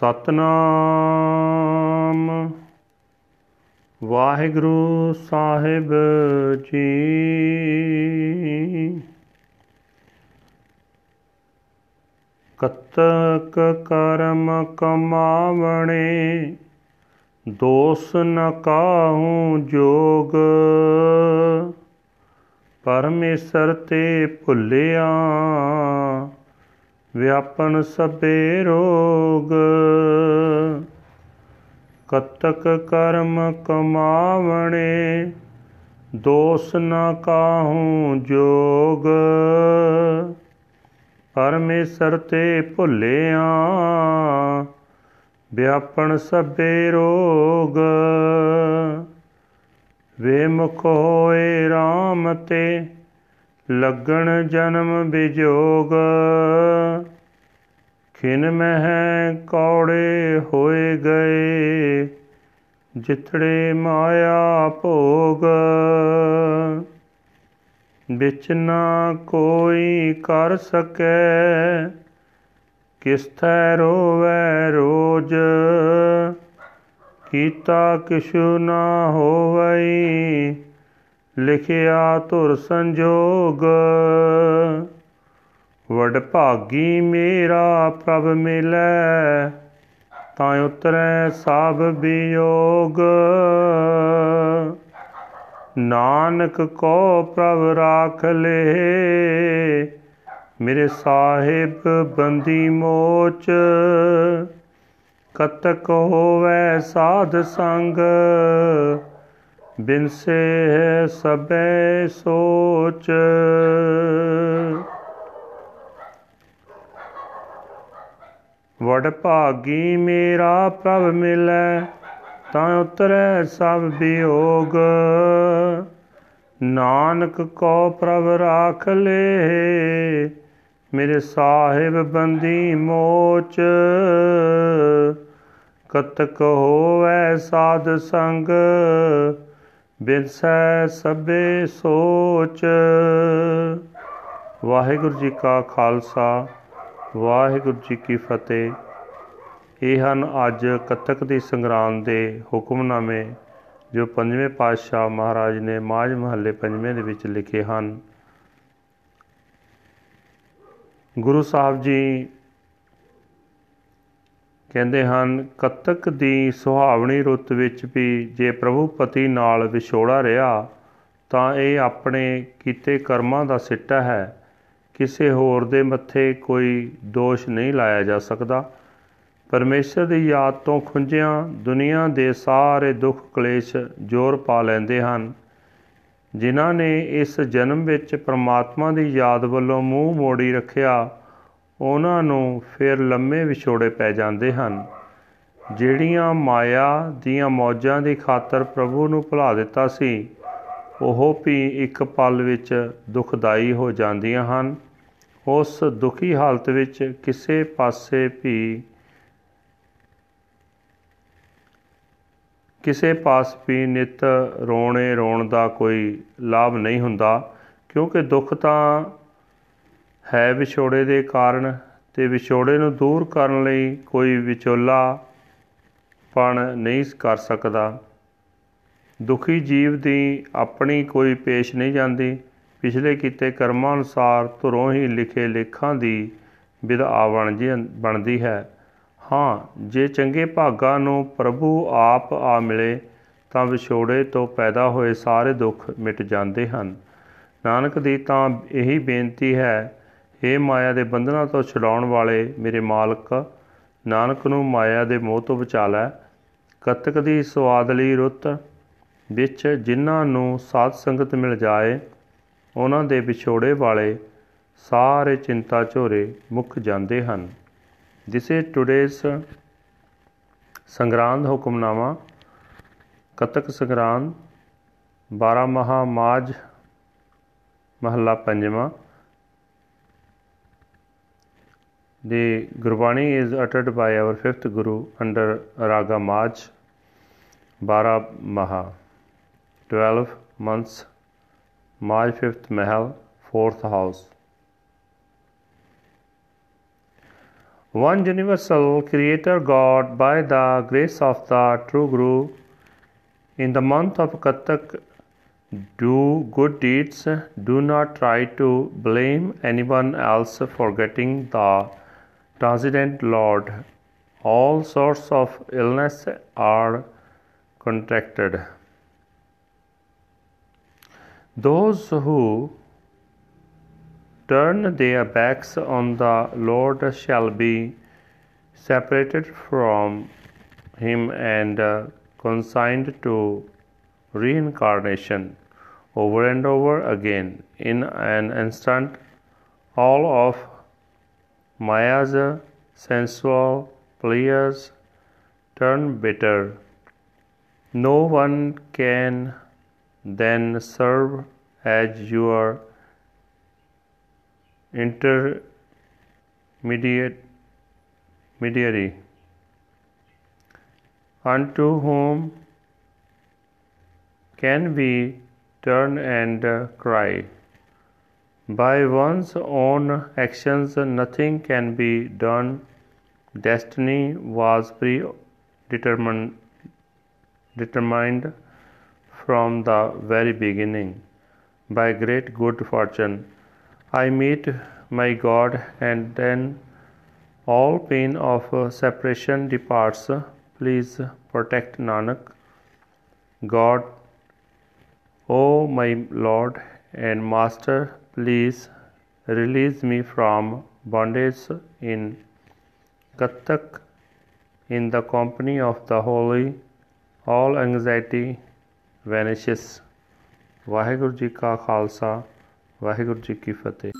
ਸਤਨਾਮ। ਵਾਹਿਗੁਰੂ ਸਾਹਿਬ ਜੀ। ਕਤਕ ਕਰਮ ਕਮਾਵਣੇ ਦੋਸ ਨ ਕਾਹੂ ਜੋਗ। ਪਰਮੇਸ਼ਰ ਤੇ ਭੁੱਲਿਆ ਵਿਆਪਨ ਸਭੇ ਰੋਗ। ਕਤਕ ਕਰਮ ਕਮਾਵਣੇ, ਦੋਸ ਨ ਕਾਹੂ ਜੋਗ। ਪਰਮੇਸ਼ਰ ਤੇ ਭੁੱਲਿਆ ਵਿਆਪਣ ਸਭੇ ਰੋਗ। ਵੇ ਮੁਖ ਹੋਏ RAM ਤੇ ਲੱਗਣ ਜਨਮ ਵਿਜੋਗ ਖਿਨ ਮਹਿ ਕੌੜੇ ਹੋਏ ਗਏ ਜਿਤੜੇ ਮਾਇਆ ਭੋਗ। ਵਿੱਚ ਨਾ ਕੋਈ ਕਰ ਸਕੈ ਕਿਸ ਥੈ ਰੋਵੈ ਰੋਜ। ਕੀਤਾ ਕਿਛੁ ਨਾ ਹੋਵਈ ਲਿਖਿਆ ਧੁਰ ਸੰਜੋਗ। ਵਡ ਭਾਗੀ ਮੇਰਾ ਪ੍ਰਭ ਮਿਲੈ, ਤਾਂ ਉਤਰੈ ਸਭ ਬਿਯੋਗ। ਨਾਨਕ ਕੋ ਪ੍ਰਭ ਰਾਖ ਲੇ, ਮੇਰੇ ਸਾਹਿਬ ਬੰਦੀ ਮੋਚ। ਕਤਕ ਹੋਵੇ ਸਾਧ ਸੰਗ ਬਿਨਸੇ ਸਬੈ ਸੋਚ। ਵਡ ਭਾਗੀ ਮੇਰਾ ਪ੍ਰਭ ਮਿਲੈ, ਤਾਂ ਉਤਰੈ ਸਭ ਵਿਯੋਗ ਨਾਨਕ ਕੋ ਪ੍ਰਭ ਰਾਖ ਲੇ, ਮੇਰੇ ਸਾਹਿਬ ਬੰਦੀ ਮੋਚ। ਕਤਕ ਹੋਵੈ ਸਾਧ ਸੰਗ ਬਿਨਸੈ ਸਭੇ ਸੋਚ। ਵਾਹਿਗੁਰੂ ਜੀ ਕਾ ਖਾਲਸਾ, ਵਾਹਿਗੁਰੂ ਜੀ ਕੀ ਫਤਿਹ। ਇਹ ਹਨ ਅੱਜ ਕੱਤਕ ਦੀ ਸੰਗਰਾਂਦ ਦੇ ਹੁਕਮਨਾਮੇ, ਜੋ ਪੰਜਵੇਂ ਪਾਤਸ਼ਾਹ ਮਹਾਰਾਜ ਨੇ ਮਾਝ ਮਹੱਲੇ ਪੰਜਵੇਂ ਦੇ ਵਿੱਚ ਲਿਖੇ ਹਨ। ਗੁਰੂ ਸਾਹਿਬ ਜੀ ਕਹਿੰਦੇ ਹਨ, ਕੱਤਕ ਦੀ ਸੁਹਾਵਣੀ ਰੁੱਤ ਵਿੱਚ ਵੀ ਜੇ ਪ੍ਰਭੂ ਪਤੀ ਨਾਲ ਵਿਛੋੜਾ ਰਿਹਾ, ਤਾਂ ਇਹ ਆਪਣੇ ਕੀਤੇ ਕਰਮਾਂ ਦਾ ਸਿੱਟਾ ਹੈ। ਕਿਸੇ ਹੋਰ ਦੇ ਮੱਥੇ ਕੋਈ ਦੋਸ਼ ਨਹੀਂ ਲਾਇਆ ਜਾ ਸਕਦਾ। ਪਰਮੇਸ਼ਰ ਦੀ ਯਾਦ ਤੋਂ ਖੁੰਝਿਆਂ ਦੁਨੀਆ ਦੇ ਸਾਰੇ ਦੁੱਖ ਕਲੇਸ਼ ਜ਼ੋਰ ਪਾ ਲੈਂਦੇ ਹਨ। ਜਿਨ੍ਹਾਂ ਨੇ ਇਸ ਜਨਮ ਵਿੱਚ ਪ੍ਰਮਾਤਮਾ ਦੀ ਯਾਦ ਵੱਲੋਂ ਮੂੰਹ ਮੋੜੀ ਰੱਖਿਆ ਉਹਨਾਂ ਨੂੰ ਫਿਰ ਲੰਮੇ ਵਿਛੋੜੇ ਪੈ ਜਾਂਦੇ ਹਨ, ਜਿਹੜੀਆਂ ਮਾਇਆ ਦੀਆਂ ਮੌਜਾਂ ਦੀ ਖਾਤਰ ਪ੍ਰਭੂ ਨੂੰ ਭੁਲਾ ਦਿੱਤਾ ਸੀ, ਉਹ ਵੀ ਇੱਕ ਪਲ ਵਿੱਚ ਦੁਖਦਾਈ ਹੋ ਜਾਂਦੀਆਂ ਹਨ। ਉਸ ਦੁਖੀ ਹਾਲਤ ਵਿੱਚ ਕਿਸੇ ਪਾਸੇ ਵੀ, ਕਿਸੇ ਪਾਸ ਵੀ ਨਿਤ ਰੋਣੇ ਰੋਣ ਦਾ ਕੋਈ ਲਾਭ ਨਹੀਂ ਹੁੰਦਾ, ਕਿਉਂਕਿ ਦੁੱਖ ਤਾਂ ਹੈ ਵਿਛੋੜੇ ਦੇ ਕਾਰਨ ਤੇ ਵਿਛੋੜੇ ਨੂੰ ਦੂਰ ਕਰਨ ਲਈ ਕੋਈ ਵਿਚੋਲਾ ਪਣ ਨਹੀਂ ਕਰ ਸਕਦਾ। ਦੁਖੀ ਜੀਵ ਦੀ ਆਪਣੀ ਕੋਈ ਪੇਸ਼ ਨਹੀਂ ਜਾਂਦੀ। ਪਿਛਲੇ ਕੀਤੇ ਕਰਮਾਂ ਅਨੁਸਾਰ ਧੁਰੋਂ ਹੀ ਲਿਖੇ ਲੇਖਾਂ ਦੀ ਵਿਧਾ ਬਣਦੀ ਹੈ। ਹਾਂ, ਜੇ ਚੰਗੇ ਭਾਗਾਂ ਨੂੰ ਪ੍ਰਭੂ ਆਪ ਆ ਮਿਲੇ, ਤਾਂ ਵਿਛੋੜੇ ਤੋਂ ਪੈਦਾ ਹੋਏ ਸਾਰੇ ਦੁੱਖ ਮਿਟ ਜਾਂਦੇ ਹਨ। ਨਾਨਕ ਦੀ ਤਾਂ ਇਹੀ ਬੇਨਤੀ ਹੈ हे ਮਾਇਆ ਦੇ ਬੰਧਨਾਂ ਤੋਂ ਛੁਡਾਉਣ ਵਾਲੇ ਮੇਰੇ ਮਾਲਕ, ਨਾਨਕ ਨੂੰ ਮਾਇਆ ਦੇ ਮੋਹ ਤੋਂ ਬਚਾ ਲੈ। ਕਤਕ ਦੀ ਸਵਾਦਲੀ ਰੁੱਤ, ਵਿੱਚ ਜਿਨ੍ਹਾਂ ਨੂੰ ਸਾਧ ਸੰਗਤ ਮਿਲ ਜਾਏ, ਉਹਨਾਂ ਦੇ ਵਿਛੋੜੇ ਵਾਲੇ ਸਾਰੇ ਚਿੰਤਾ ਝੋਰੇ ਮੁੱਕ ਜਾਂਦੇ ਹਨ। This is today's Sangrand Hukamnama, Katak Sangrand 12 ਮਹਾ ਮਾਜ ਮਹੱਲਾ ਪੰਜਵਾਂ। The Gurbani is uttered by our fifth Guru under Raga Maj, Bara Maha, 12 months, Maj fifth Mahal, fourth house. One universal Creator God, by the grace of the true Guru, in the month of Katak, do good deeds. Do not try to blame anyone else for getting the transcendent Lord. All sorts of illness are contracted. Those who turn their backs on the Lord shall be separated from him and uh, consigned to reincarnation over and over again in an instant. All of Maya's sensual pleasures turn bitter. No one can then serve as your intermediate mediary unto whom can we turn and cry by one's own actions nothing can be done destiny was predetermined determined from the very beginning by great good fortune I meet my God, and then all pain of separation departs. Please protect Nanak. God, O my Lord and Master, please release me from bondage in Katak in the company of the holy. All anxiety vanishes. Waheguru ji ਕਾ ਖਾਲਸਾ ਵਾਹਿਗੁਰੂ ਜੀ ਕੀ ਫਤਿਹ